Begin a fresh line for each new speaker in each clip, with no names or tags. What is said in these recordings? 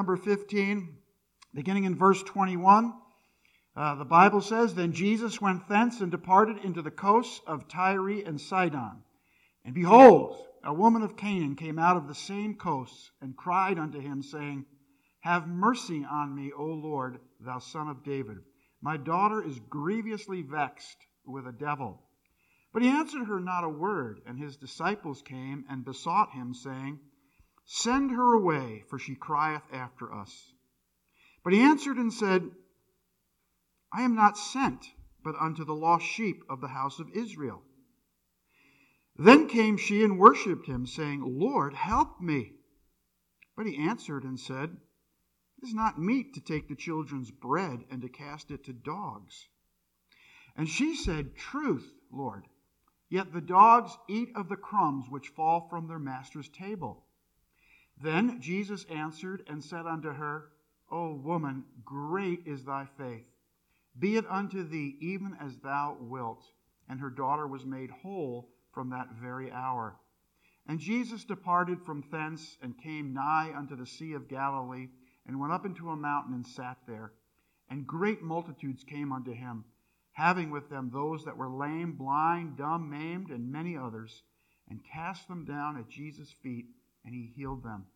number 15, beginning in verse 21. Uh, the Bible says, Then Jesus went thence and departed into the coasts of Tyre and Sidon. And behold, a woman of Canaan came out of the same coasts and cried unto him, saying, Have mercy on me, O Lord, thou son of David. My daughter is grievously vexed with a devil. But he answered her not a word, and his disciples came and besought him, saying, Send her away, for she crieth after us. But he answered and said, I am not sent but unto the lost sheep of the house of Israel. Then came she and worshipped him, saying, Lord, help me. But he answered and said, It is not meet to take the children's bread and to cast it to dogs. And she said, Truth, Lord. Yet the dogs eat of the crumbs which fall from their master's table. Then Jesus answered and said unto her, O woman, great is thy faith. Be it unto thee even as thou wilt. And her daughter was made whole from that very hour. And Jesus departed from thence and came nigh unto the Sea of Galilee, and went up into a mountain and sat there. And great multitudes came unto him, having with them those that were lame, blind, dumb, maimed, and many others, and cast them down at Jesus' feet and he healed them.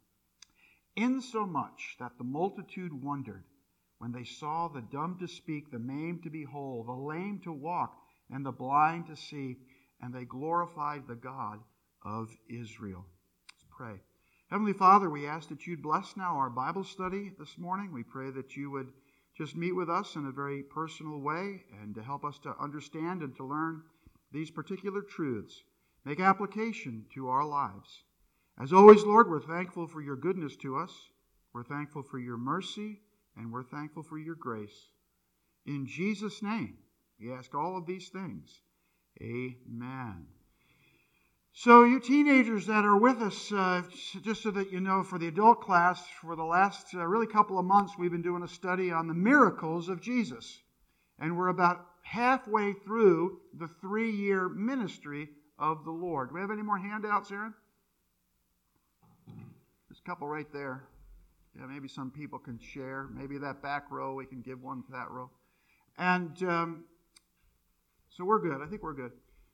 Insomuch that the multitude wondered when they saw the dumb to speak, the maimed to be whole, the lame to walk, and the blind to see, and they glorified the God of Israel. Let's pray. Heavenly Father, we ask that you'd bless now our Bible study this morning. We pray that you would just meet with us in a very personal way and to help us to understand and to learn these particular truths. Make application to our lives. As always, Lord, we're thankful for your goodness to us. We're thankful for your mercy, and we're thankful for your grace. In Jesus' name, we ask all of these things. Amen. So, you teenagers that are with us, uh, just so that you know, for the adult class, for the last uh, really couple of months, we've been doing a study on the miracles of Jesus. And we're about halfway through the three year ministry of the Lord. Do we have any more handouts, Aaron? Couple right there. Yeah, maybe some people can share. Maybe that back row, we can give one to that row. And um, so we're good. I think we're good.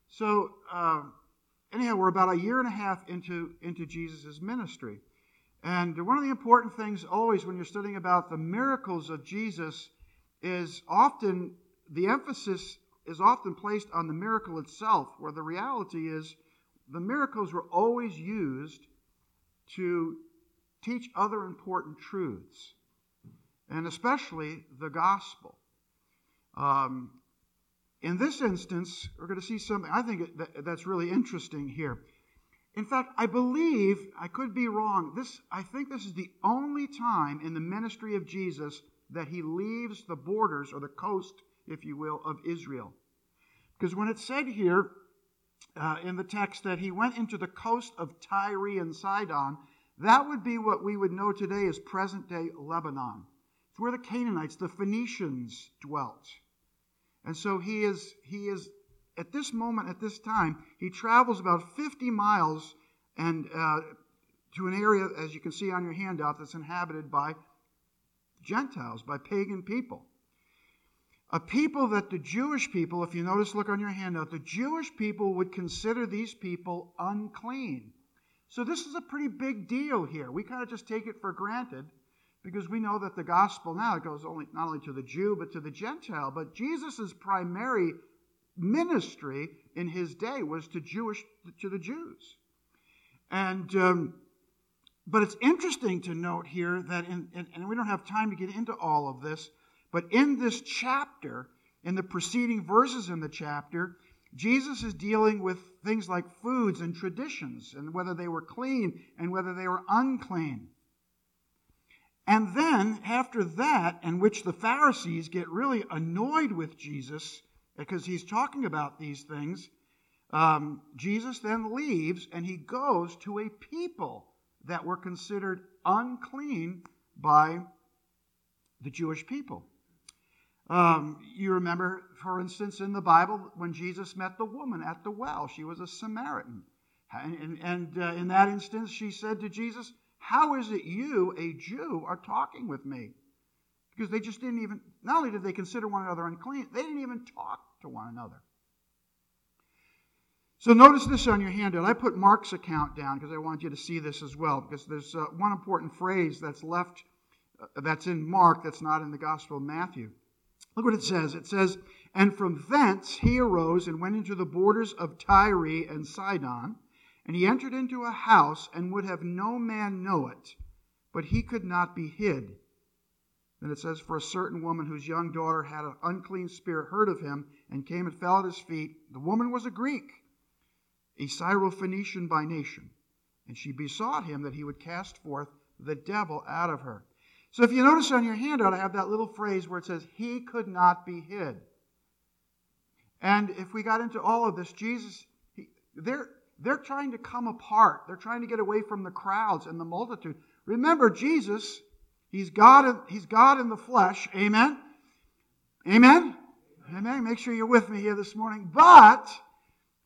So, uh, anyhow, we're about a year and a half into, into Jesus' ministry. And one of the important things always when you're studying about the miracles of Jesus is often the emphasis is often placed on the miracle itself, where the reality is the miracles were always used to teach other important truths, and especially the gospel. Um, in this instance, we're going to see something I think that's really interesting here. In fact, I believe, I could be wrong, this, I think this is the only time in the ministry of Jesus that he leaves the borders or the coast, if you will, of Israel. Because when it's said here uh, in the text that he went into the coast of Tyre and Sidon, that would be what we would know today as present day Lebanon. It's where the Canaanites, the Phoenicians, dwelt. And so he is, he is at this moment, at this time, he travels about 50 miles and uh, to an area, as you can see on your handout, that's inhabited by Gentiles, by pagan people. A people that the Jewish people, if you notice, look on your handout, the Jewish people would consider these people unclean. So this is a pretty big deal here. We kind of just take it for granted because we know that the gospel now goes only not only to the Jew but to the Gentile. But Jesus' primary ministry in his day was to Jewish to the Jews. And um, but it's interesting to note here that in, in, and we don't have time to get into all of this, but in this chapter, in the preceding verses in the chapter, Jesus is dealing with things like foods and traditions and whether they were clean and whether they were unclean. And then, after that, in which the Pharisees get really annoyed with Jesus because he's talking about these things, um, Jesus then leaves and he goes to a people that were considered unclean by the Jewish people. Um, you remember, for instance, in the Bible, when Jesus met the woman at the well, she was a Samaritan. And, and, and uh, in that instance, she said to Jesus, How is it you, a Jew, are talking with me? Because they just didn't even, not only did they consider one another unclean, they didn't even talk to one another. So notice this on your handout. I put Mark's account down because I want you to see this as well, because there's uh, one important phrase that's left, uh, that's in Mark, that's not in the Gospel of Matthew. Look what it says. It says, And from thence he arose and went into the borders of Tyre and Sidon, and he entered into a house and would have no man know it, but he could not be hid. Then it says, For a certain woman whose young daughter had an unclean spirit heard of him and came and fell at his feet. The woman was a Greek a Syrophoenician by nation, and she besought him that he would cast forth the devil out of her. So if you notice on your handout, I have that little phrase where it says, He could not be hid. And if we got into all of this, Jesus, he, they're, they're trying to come apart. They're trying to get away from the crowds and the multitude. Remember, Jesus, He's God, he's God in the flesh. Amen? Amen? Amen. Make sure you're with me here this morning. But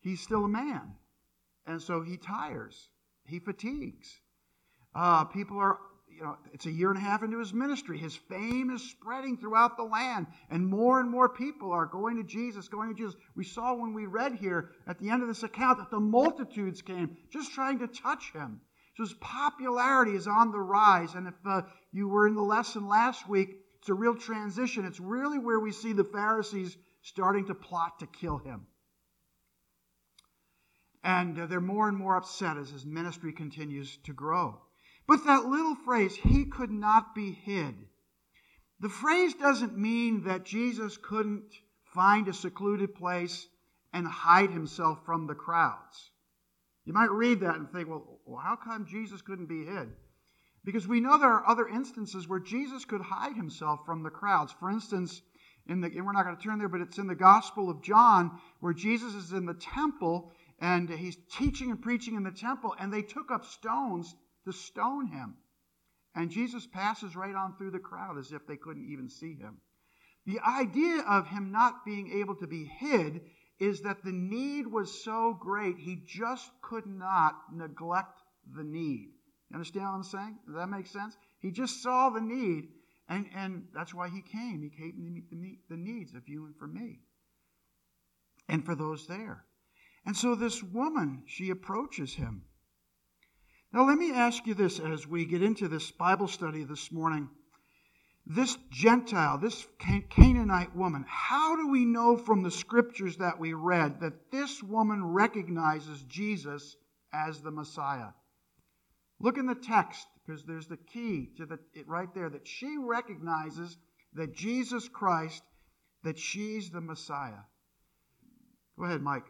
he's still a man. And so he tires, he fatigues. Uh, people are, you know, it's a year and a half into his ministry. His fame is spreading throughout the land, and more and more people are going to Jesus, going to Jesus. We saw when we read here at the end of this account that the multitudes came just trying to touch him. So his popularity is on the rise. And if uh, you were in the lesson last week, it's a real transition. It's really where we see the Pharisees starting to plot to kill him. And uh, they're more and more upset as his ministry continues to grow. But that little phrase, he could not be hid, the phrase doesn't mean that Jesus couldn't find a secluded place and hide himself from the crowds. You might read that and think, well, how come Jesus couldn't be hid? Because we know there are other instances where Jesus could hide himself from the crowds. For instance, in the, and we're not going to turn there, but it's in the Gospel of John where Jesus is in the temple and he's teaching and preaching in the temple, and they took up stones to stone him. And Jesus passes right on through the crowd as if they couldn't even see him. The idea of him not being able to be hid is that the need was so great, he just could not neglect the need. You understand what I'm saying? Does that make sense? He just saw the need, and, and that's why he came. He came to meet the, the needs of you and for me, and for those there. And so this woman, she approaches him. Now, let me ask you this as we get into this Bible study this morning. This Gentile, this Canaanite woman, how do we know from the scriptures that we read that this woman recognizes Jesus as the Messiah? Look in the text because there's the key to the, it right there that she recognizes that Jesus Christ, that she's the Messiah. Go ahead, Mike.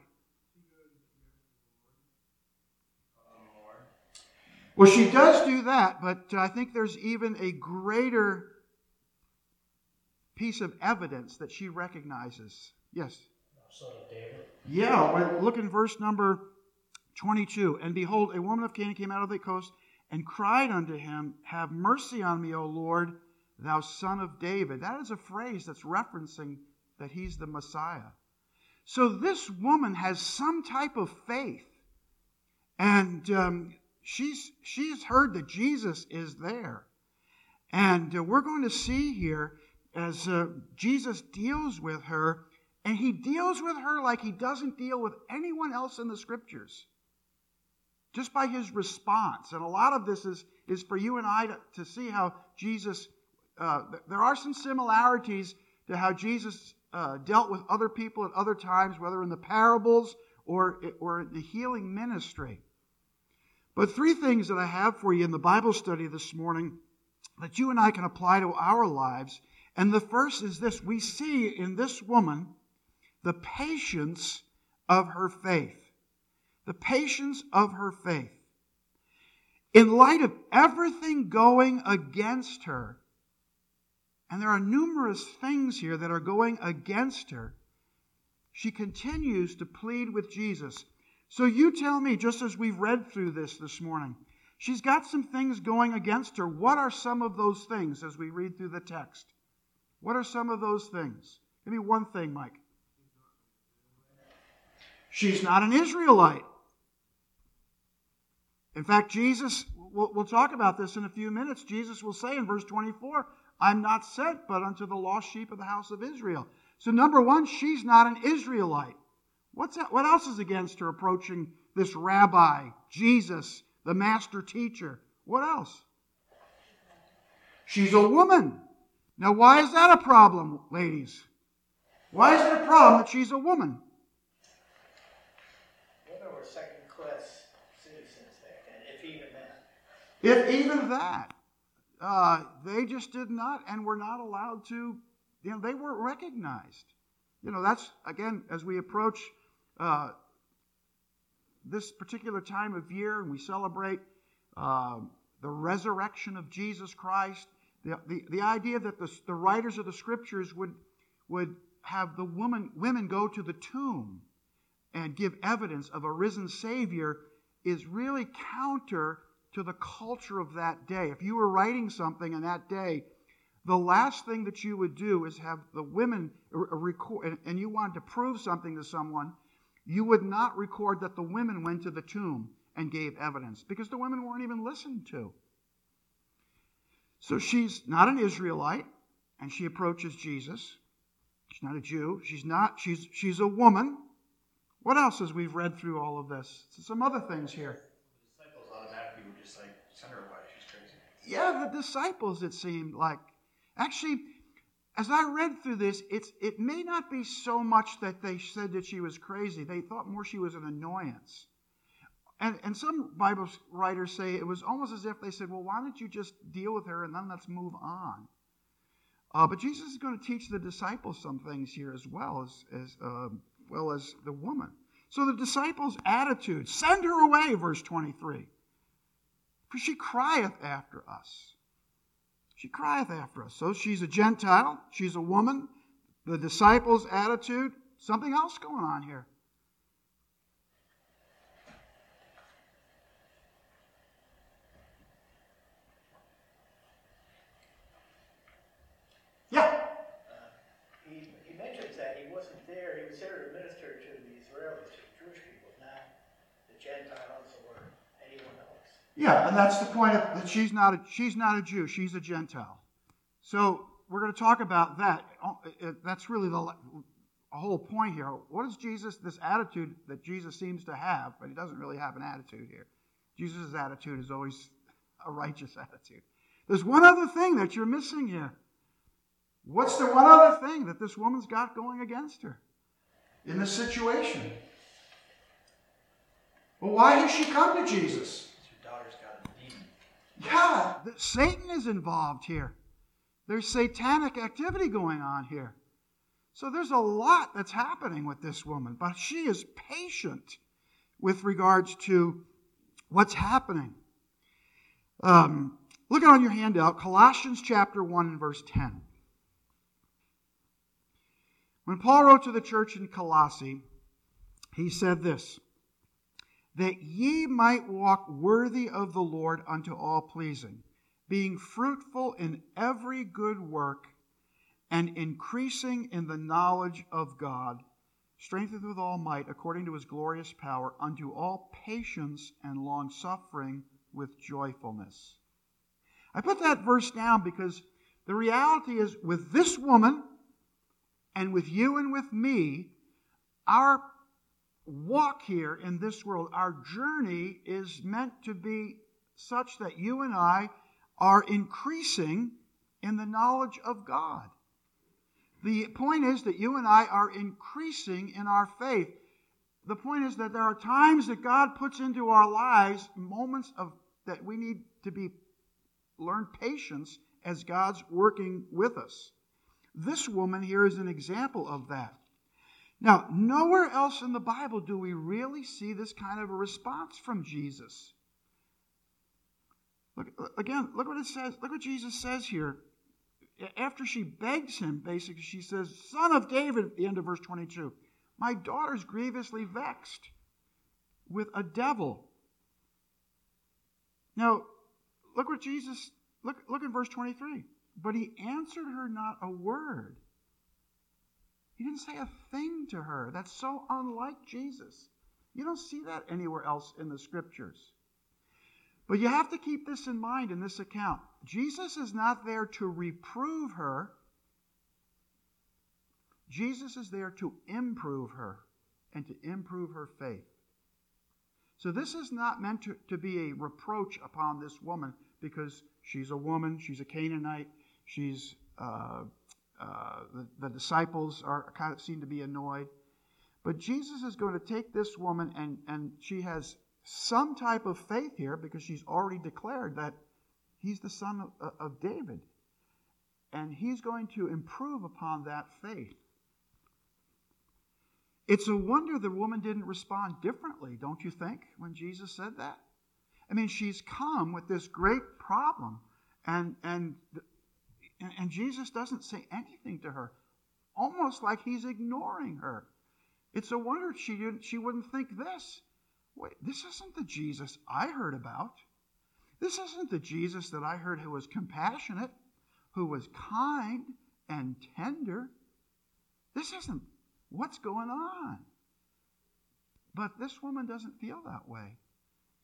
Well, she does do that, but I think there's even a greater piece of evidence that she recognizes. Yes?
Son of David.
Yeah, look in verse number 22. And behold, a woman of Canaan came out of the coast and cried unto him, Have mercy on me, O Lord, thou son of David. That is a phrase that's referencing that he's the Messiah. So this woman has some type of faith. And um, she's she's heard that Jesus is there, and uh, we're going to see here as uh, Jesus deals with her, and he deals with her like he doesn't deal with anyone else in the scriptures, just by his response. And a lot of this is is for you and I to, to see how Jesus. Uh, there are some similarities to how Jesus uh, dealt with other people at other times, whether in the parables or, or the healing ministry. But three things that I have for you in the Bible study this morning that you and I can apply to our lives. And the first is this we see in this woman the patience of her faith. The patience of her faith. In light of everything going against her, and there are numerous things here that are going against her, she continues to plead with Jesus. So you tell me, just as we've read through this this morning, she's got some things going against her. What are some of those things as we read through the text? What are some of those things? Give me one thing, Mike. She's not an Israelite. In fact, Jesus, we'll, we'll talk about this in a few minutes. Jesus will say in verse 24, I'm not sent but unto the lost sheep of the house of Israel. So, number one, she's not an Israelite. What's that? What else is against her approaching this rabbi, Jesus, the master teacher? What else? She's a woman. Now, why is that a problem, ladies? Why is it a problem that she's a woman?
Women were second class citizens back then, if even that.
If even that. Uh, they just did not and were not allowed to, you know, they weren't recognized. You know, that's, again, as we approach uh, this particular time of year and we celebrate uh, the resurrection of Jesus Christ, the, the, the idea that the, the writers of the scriptures would, would have the woman, women go to the tomb and give evidence of a risen Savior is really counter to the culture of that day. If you were writing something in that day, the last thing that you would do is have the women record, and you wanted to prove something to someone, you would not record that the women went to the tomb and gave evidence because the women weren't even listened to. So she's not an Israelite, and she approaches Jesus. She's not a Jew. She's not. She's she's a woman. What else as we've read through all of this? Some other things here.
The disciples automatically were just like, send her away. She's crazy.
Yeah, the disciples. It seemed like actually, as I read through this, it's it may not be so much that they said that she was crazy. They thought more she was an annoyance. And, and some Bible writers say it was almost as if they said, well, why don't you just deal with her and then let's move on? Uh, but Jesus is going to teach the disciples some things here as well as, as uh, well as the woman. So the disciples' attitude, send her away, verse 23. For she crieth after us. She crieth after us. So she's a Gentile, she's a woman. The disciples' attitude, something else going on here. Yeah.
Uh, he, he mentions that he wasn't there, he was there to minister to the Israelis, the Jewish people, not the Gentiles or anyone else.
Yeah, and that's the point of, that she's not a, she's not a Jew, she's a Gentile. So we're going to talk about that. Oh, that's really the whole point here. What is Jesus, this attitude that Jesus seems to have, but he doesn't really have an attitude here. Jesus' attitude is always a righteous attitude. There's one other thing that you're missing here. What's the one other thing that this woman's got going against her in this situation? Well, why has she come to Jesus?
Your daughter's got a demon.
Yeah, Satan is involved here. There's satanic activity going on here. So there's a lot that's happening with this woman, but she is patient with regards to what's happening. Um, look on your handout, Colossians chapter 1 and verse 10. When Paul wrote to the church in Colossae, he said this that ye might walk worthy of the Lord unto all pleasing, being fruitful in every good work and increasing in the knowledge of God, strengthened with all might according to his glorious power, unto all patience and long suffering with joyfulness. I put that verse down because the reality is with this woman and with you and with me, our walk here in this world, our journey is meant to be such that you and I are increasing in the knowledge of God. The point is that you and I are increasing in our faith. The point is that there are times that God puts into our lives moments of that we need to be learn patience as God's working with us. This woman here is an example of that. Now, nowhere else in the Bible do we really see this kind of a response from Jesus. Look again, look what it says. Look what Jesus says here. After she begs him, basically, she says, Son of David, at the end of verse 22, my daughter's grievously vexed with a devil. Now, look what Jesus, look, look in verse 23. But he answered her not a word. He didn't say a thing to her. That's so unlike Jesus. You don't see that anywhere else in the scriptures. But you have to keep this in mind in this account. Jesus is not there to reprove her, Jesus is there to improve her and to improve her faith. So this is not meant to, to be a reproach upon this woman because she's a woman, she's a Canaanite, she's uh, uh, the, the disciples are kind of seem to be annoyed. But Jesus is going to take this woman and, and she has some type of faith here because she's already declared that he's the son of, of David. And he's going to improve upon that faith. It's a wonder the woman didn't respond differently, don't you think, when Jesus said that? I mean, she's come with this great problem, and, and, and Jesus doesn't say anything to her, almost like he's ignoring her. It's a wonder she, didn't, she wouldn't think this. Wait, this isn't the Jesus I heard about. This isn't the Jesus that I heard who was compassionate, who was kind and tender. This isn't What's going on? But this woman doesn't feel that way.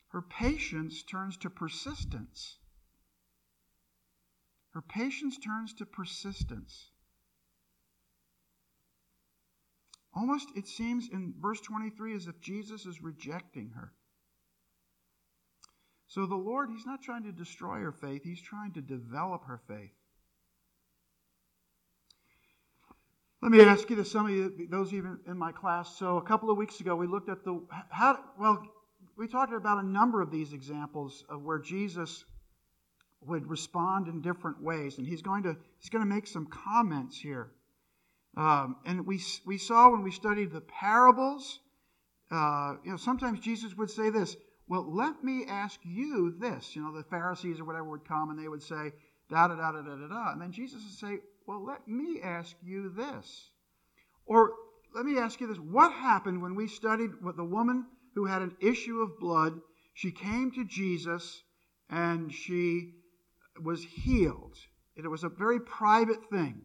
Her patience turns to persistence. Her patience turns to persistence. Almost, it seems in verse 23 as if Jesus is rejecting her. So the Lord, He's not trying to destroy her faith, He's trying to develop her faith. Let me ask you to some of you, those even in my class. So a couple of weeks ago, we looked at the how. Well, we talked about a number of these examples of where Jesus would respond in different ways, and he's going to he's going to make some comments here. Um, and we we saw when we studied the parables, uh, you know, sometimes Jesus would say this. Well, let me ask you this. You know, the Pharisees or whatever would come and they would say da da da da da da, and then Jesus would say, well, let me ask you this. Or let me ask you this. What happened when we studied with the woman who had an issue of blood? She came to Jesus and she was healed. It was a very private thing.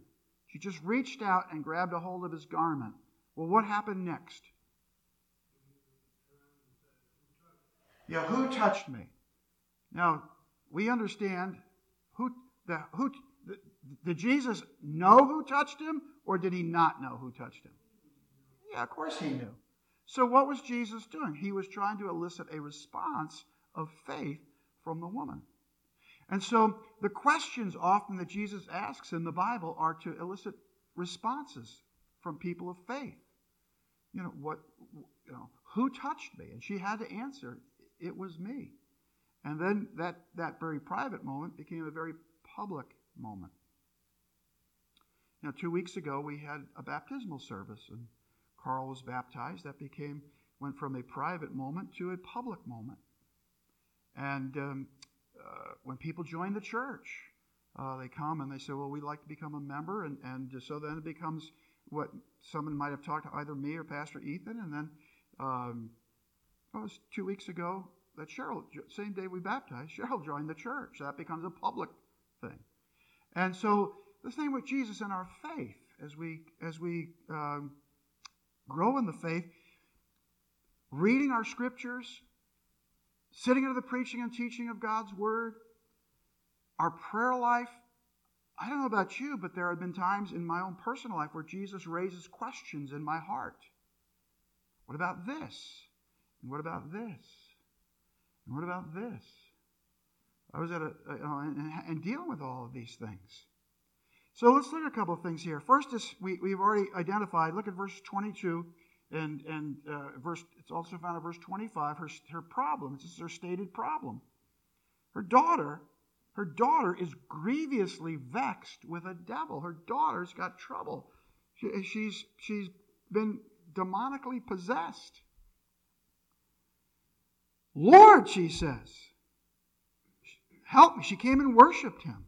She just reached out and grabbed a hold of his garment. Well, what happened next? Yeah, who touched me? Now, we understand who the who did Jesus know who touched him, or did he not know who touched him? Yeah, of course he knew. So, what was Jesus doing? He was trying to elicit a response of faith from the woman. And so, the questions often that Jesus asks in the Bible are to elicit responses from people of faith. You know, what, you know, who touched me? And she had to answer, it was me. And then that, that very private moment became a very public moment. Now, two weeks ago, we had a baptismal service, and Carl was baptized. That became went from a private moment to a public moment. And um, uh, when people join the church, uh, they come and they say, "Well, we'd like to become a member," and and so then it becomes what someone might have talked to either me or Pastor Ethan, and then um, oh, it was two weeks ago that Cheryl, same day we baptized, Cheryl joined the church. That becomes a public thing, and so the same with Jesus and our faith as we as we um, grow in the faith, reading our scriptures, sitting under the preaching and teaching of God's word, our prayer life. I don't know about you, but there have been times in my own personal life where Jesus raises questions in my heart. What about this? And what about this? And what about this? I was at a, know, and, and dealing with all of these things. So let's look at a couple of things here. First is we, we've already identified, look at verse 22 and, and uh, verse, it's also found in verse 25, her, her problem. This is her stated problem. Her daughter, her daughter is grievously vexed with a devil. Her daughter's got trouble. She, she's, she's been demonically possessed. Lord, she says, help me. She came and worshiped him.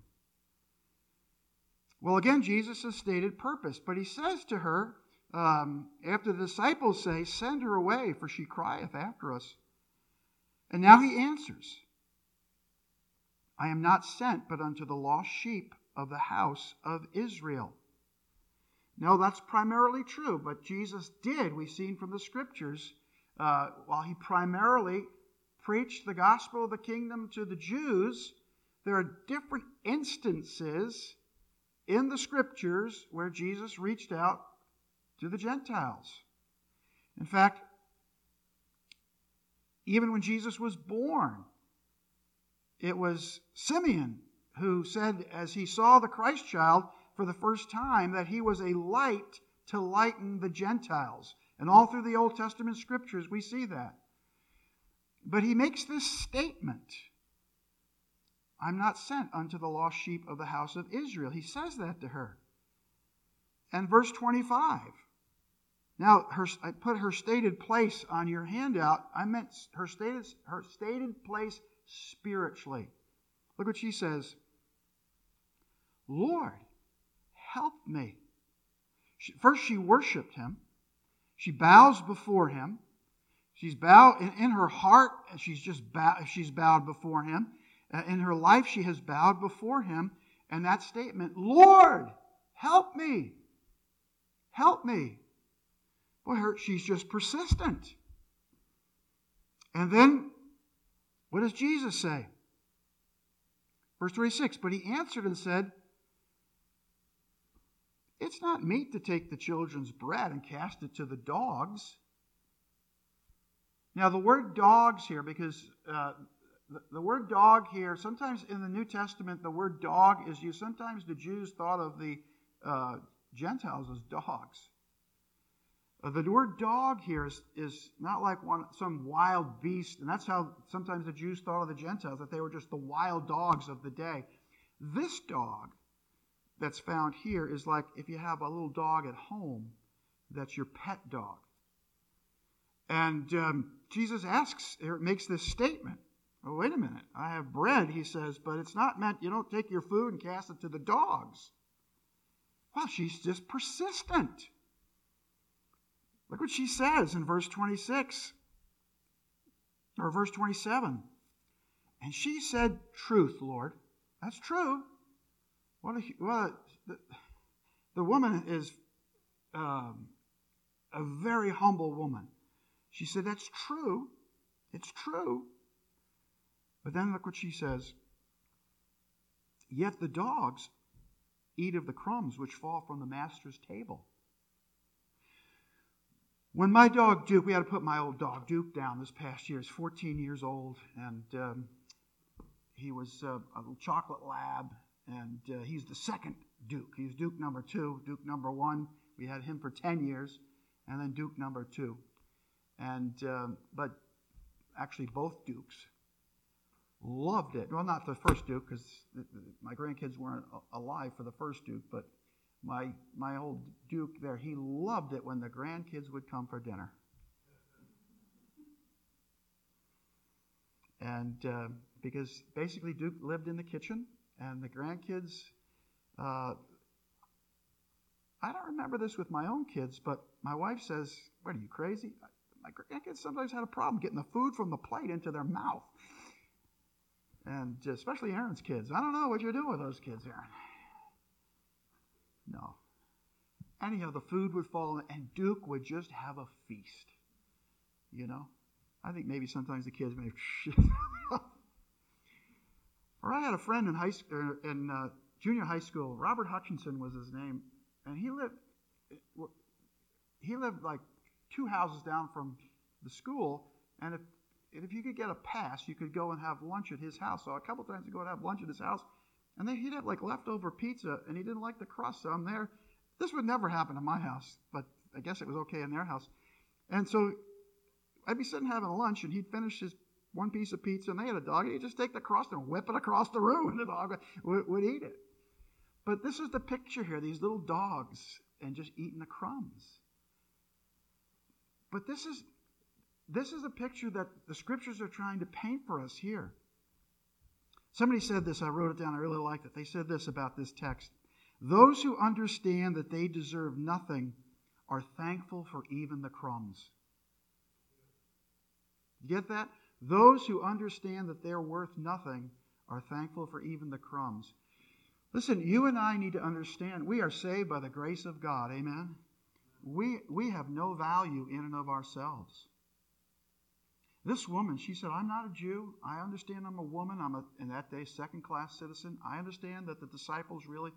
Well, again, Jesus stated purpose, but he says to her, um, after the disciples say, Send her away, for she crieth after us. And now he answers, I am not sent but unto the lost sheep of the house of Israel. No, that's primarily true, but Jesus did, we've seen from the scriptures, uh, while he primarily preached the gospel of the kingdom to the Jews, there are different instances in the scriptures where Jesus reached out to the Gentiles. In fact, even when Jesus was born, it was Simeon who said, as he saw the Christ child for the first time, that he was a light to lighten the Gentiles. And all through the Old Testament scriptures, we see that. But he makes this statement I'm not sent unto the lost sheep of the house of Israel. He says that to her. And verse 25. Now, her, I put her stated place on your handout. I meant her stated, her stated place spiritually. Look what she says Lord, help me. She, first, she worshiped him. She bows before him. She's bowed in, in her heart. She's just bow, she's bowed before him. Uh, in her life, she has bowed before him. And that statement, Lord, help me. Help me. Boy, her, she's just persistent. And then, what does Jesus say? Verse 26 But he answered and said, It's not meet to take the children's bread and cast it to the dogs. Now, the word dogs here, because uh, the, the, word dog here, sometimes in the New Testament, the word dog is used. Sometimes the Jews thought of the uh, Gentiles as dogs. Uh, the word dog here is, is not like one, some wild beast, and that's how sometimes the Jews thought of the Gentiles, that they were just the wild dogs of the day. This dog that's found here is like if you have a little dog at home that's your pet dog. And um, Jesus asks, or makes this statement. Oh, wait a minute. I have bread, he says, but it's not meant you don't take your food and cast it to the dogs. Well, she's just persistent. Look what she says in verse 26 or verse 27. And she said, Truth, Lord. That's true. What a, well, the, the woman is um, a very humble woman. She said, That's true. It's true. But then look what she says. Yet the dogs eat of the crumbs which fall from the master's table. When my dog Duke, we had to put my old dog Duke down this past year. He's 14 years old, and um, he was uh, a little chocolate lab, and uh, he's the second Duke. He's Duke number two. Duke number one, we had him for 10 years, and then Duke number two. And um, but actually, both Dukes loved it. Well, not the first Duke, because my grandkids weren't alive for the first Duke, but my, my old Duke there, he loved it when the grandkids would come for dinner. And uh, because basically Duke lived in the kitchen, and the grandkids, uh, I don't remember this with my own kids, but my wife says, What are you crazy? My grandkids sometimes had a problem getting the food from the plate into their mouth. And especially Aaron's kids. I don't know what you're doing with those kids, Aaron. No. Anyhow, the food would fall, and Duke would just have a feast. You know? I think maybe sometimes the kids may shit. or I had a friend in high school, er, in uh, junior high school. Robert Hutchinson was his name, and he lived. He lived like two houses down from the school, and if if you could get a pass, you could go and have lunch at his house. So a couple times to go and have lunch at his house, and then he'd like leftover pizza, and he didn't like the crust, so I'm there. This would never happen in my house, but I guess it was okay in their house. And so I'd be sitting having lunch, and he'd finish his one piece of pizza, and they had a dog, and he'd just take the crust and whip it across the room, and the dog would, would eat it. But this is the picture here these little dogs and just eating the crumbs. But this is this is a picture that the scriptures are trying to paint for us here. Somebody said this, I wrote it down, I really liked it. They said this about this text Those who understand that they deserve nothing are thankful for even the crumbs. You get that? Those who understand that they're worth nothing are thankful for even the crumbs. Listen, you and I need to understand we are saved by the grace of God. Amen? We, we have no value in and of ourselves. This woman, she said, I'm not a Jew. I understand I'm a woman. I'm a, in that day, second class citizen. I understand that the disciples really.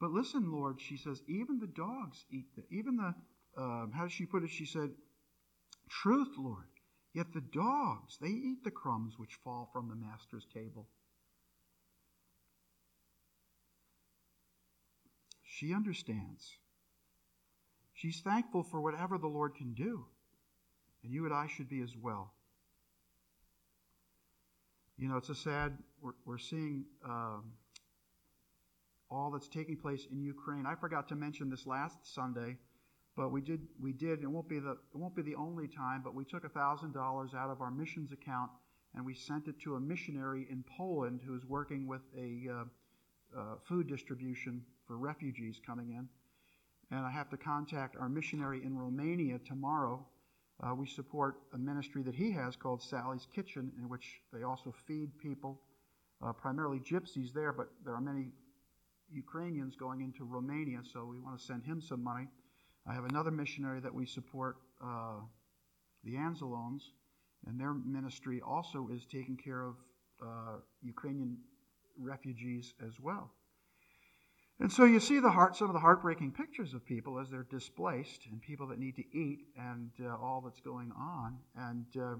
But listen, Lord, she says, even the dogs eat, the, even the, uh, how does she put it? She said, Truth, Lord. Yet the dogs, they eat the crumbs which fall from the master's table. She understands. She's thankful for whatever the Lord can do. And you and I should be as well. You know, it's a sad, we're, we're seeing um, all that's taking place in Ukraine. I forgot to mention this last Sunday, but we did, we did, it won't be the, it won't be the only time, but we took $1,000 out of our missions account and we sent it to a missionary in Poland who's working with a uh, uh, food distribution for refugees coming in. And I have to contact our missionary in Romania tomorrow uh, we support a ministry that he has called Sally's Kitchen, in which they also feed people, uh, primarily gypsies there, but there are many Ukrainians going into Romania, so we want to send him some money. I have another missionary that we support, uh, the Anzalones, and their ministry also is taking care of uh, Ukrainian refugees as well. And so you see the heart, some of the heartbreaking pictures of people as they're displaced and people that need to eat and uh, all that's going on. And uh,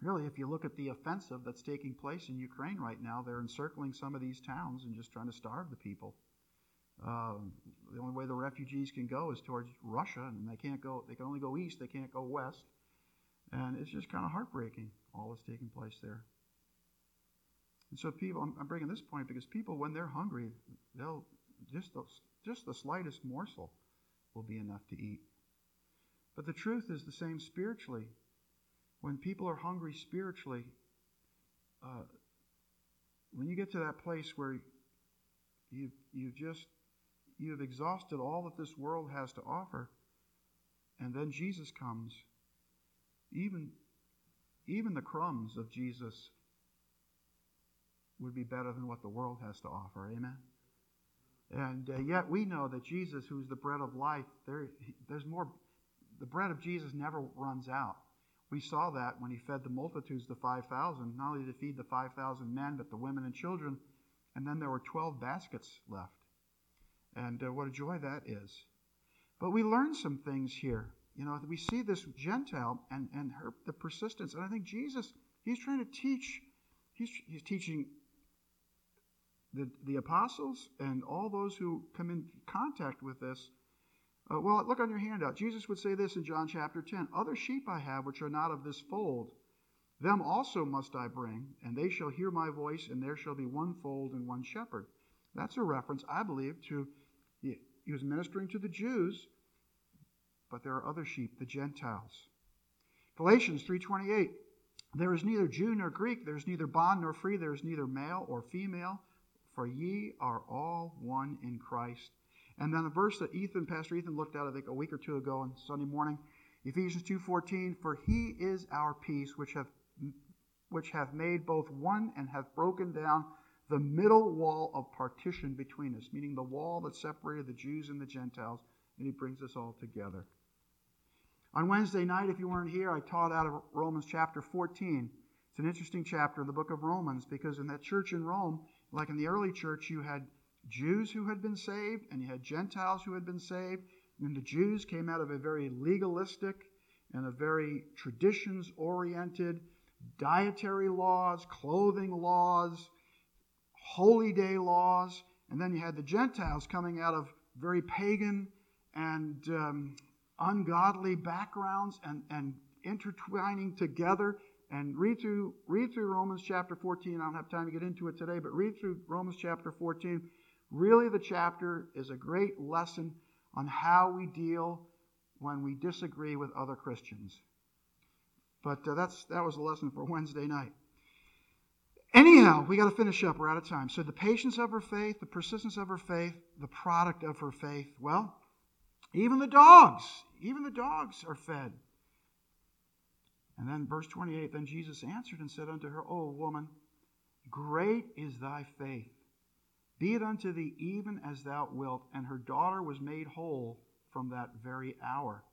really, if you look at the offensive that's taking place in Ukraine right now, they're encircling some of these towns and just trying to starve the people. Um, the only way the refugees can go is towards Russia, and they can't go. They can only go east. They can't go west, and it's just kind of heartbreaking all that's taking place there. And so people, I'm, I'm bringing this point because people, when they're hungry, they'll just the, just the slightest morsel will be enough to eat. But the truth is the same spiritually. When people are hungry spiritually, uh, when you get to that place where you you just you've exhausted all that this world has to offer, and then Jesus comes, even even the crumbs of Jesus would be better than what the world has to offer. Amen. And uh, yet we know that Jesus, who's the bread of life, there, there's more. The bread of Jesus never runs out. We saw that when he fed the multitudes, the 5,000. Not only to feed the 5,000 men, but the women and children. And then there were 12 baskets left. And uh, what a joy that is. But we learn some things here. You know, we see this Gentile and, and her, the persistence. And I think Jesus, he's trying to teach, he's, he's teaching the, the apostles and all those who come in contact with this. Uh, well, look on your handout. Jesus would say this in John chapter 10 Other sheep I have which are not of this fold. Them also must I bring, and they shall hear my voice, and there shall be one fold and one shepherd. That's a reference, I believe, to he, he was ministering to the Jews, but there are other sheep, the Gentiles. Galatians 3:28 There is neither Jew nor Greek, there is neither bond nor free, there is neither male or female, for ye are all one in Christ. And then a verse that Ethan, Pastor Ethan, looked at, I think, a week or two ago on Sunday morning, Ephesians 2.14, For he is our peace, which have, which have made both one and have broken down the middle wall of partition between us, meaning the wall that separated the Jews and the Gentiles, and he brings us all together. On Wednesday night, if you weren't here, I taught out of Romans chapter 14. It's an interesting chapter in the book of Romans because in that church in Rome, like in the early church, you had Jews who had been saved and you had Gentiles who had been saved. And the Jews came out of a very legalistic and a very traditions oriented dietary laws, clothing laws, holy day laws. And then you had the Gentiles coming out of very pagan and um, ungodly backgrounds and, and intertwining together and read through, read through Romans chapter 14. I don't have time to get into it today, but read through Romans chapter 14. Really, the chapter is a great lesson on how we deal when we disagree with other Christians. But uh, that's, that was a lesson for Wednesday night. Anyhow, we got to finish up. We're out of time. So, the patience of her faith, the persistence of her faith, the product of her faith. Well, even the dogs, even the dogs are fed. And then verse 28 Then Jesus answered and said unto her, O woman, great is thy faith. Be it unto thee even as thou wilt. And her daughter was made whole from that very hour.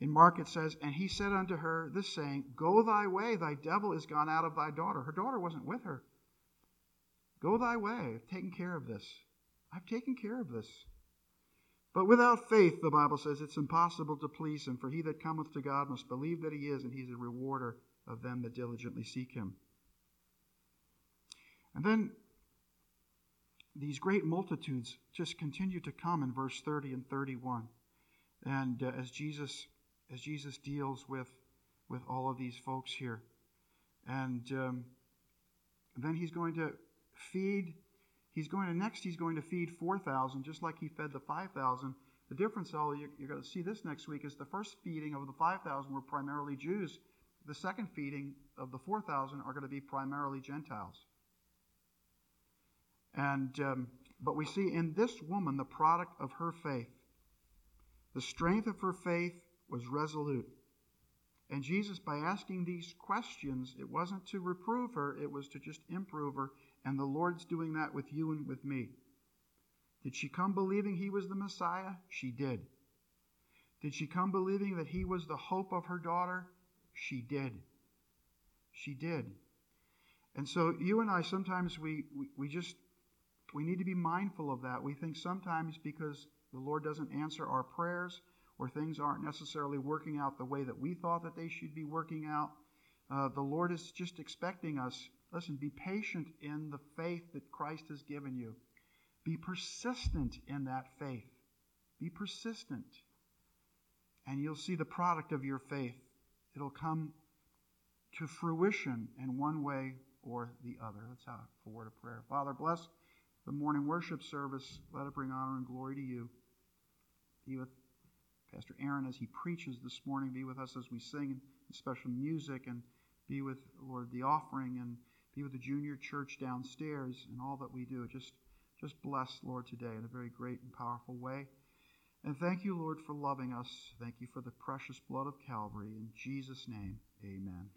In Mark it says, And he said unto her this saying, Go thy way, thy devil is gone out of thy daughter. Her daughter wasn't with her. Go thy way. I've taken care of this. I've taken care of this. But without faith, the Bible says, it's impossible to please him, for he that cometh to God must believe that he is, and he's a rewarder of them that diligently seek him. And then these great multitudes just continue to come in verse 30 and 31. And uh, as Jesus as Jesus deals with with all of these folks here, and um, then he's going to feed. He's going to next. He's going to feed four thousand, just like he fed the five thousand. The difference, all you're, going to see this next week, is the first feeding of the five thousand were primarily Jews. The second feeding of the four thousand are going to be primarily Gentiles. And um, but we see in this woman the product of her faith. The strength of her faith was resolute. And Jesus, by asking these questions, it wasn't to reprove her, it was to just improve her. And the Lord's doing that with you and with me. Did she come believing he was the Messiah? She did. Did she come believing that he was the hope of her daughter? She did. She did. And so you and I sometimes we, we, we just we need to be mindful of that. We think sometimes because the Lord doesn't answer our prayers or things aren't necessarily working out the way that we thought that they should be working out, uh, the Lord is just expecting us. Listen, be patient in the faith that Christ has given you. Be persistent in that faith. Be persistent. And you'll see the product of your faith. It'll come to fruition in one way or the other. Let's have a word of prayer. Father, bless the morning worship service. Let it bring honor and glory to you. Be with Pastor Aaron as he preaches this morning. Be with us as we sing in special music and be with, Lord, the offering and be with the junior church downstairs and all that we do. Just, just bless, Lord, today in a very great and powerful way. And thank you, Lord, for loving us. Thank you for the precious blood of Calvary. In Jesus' name, amen.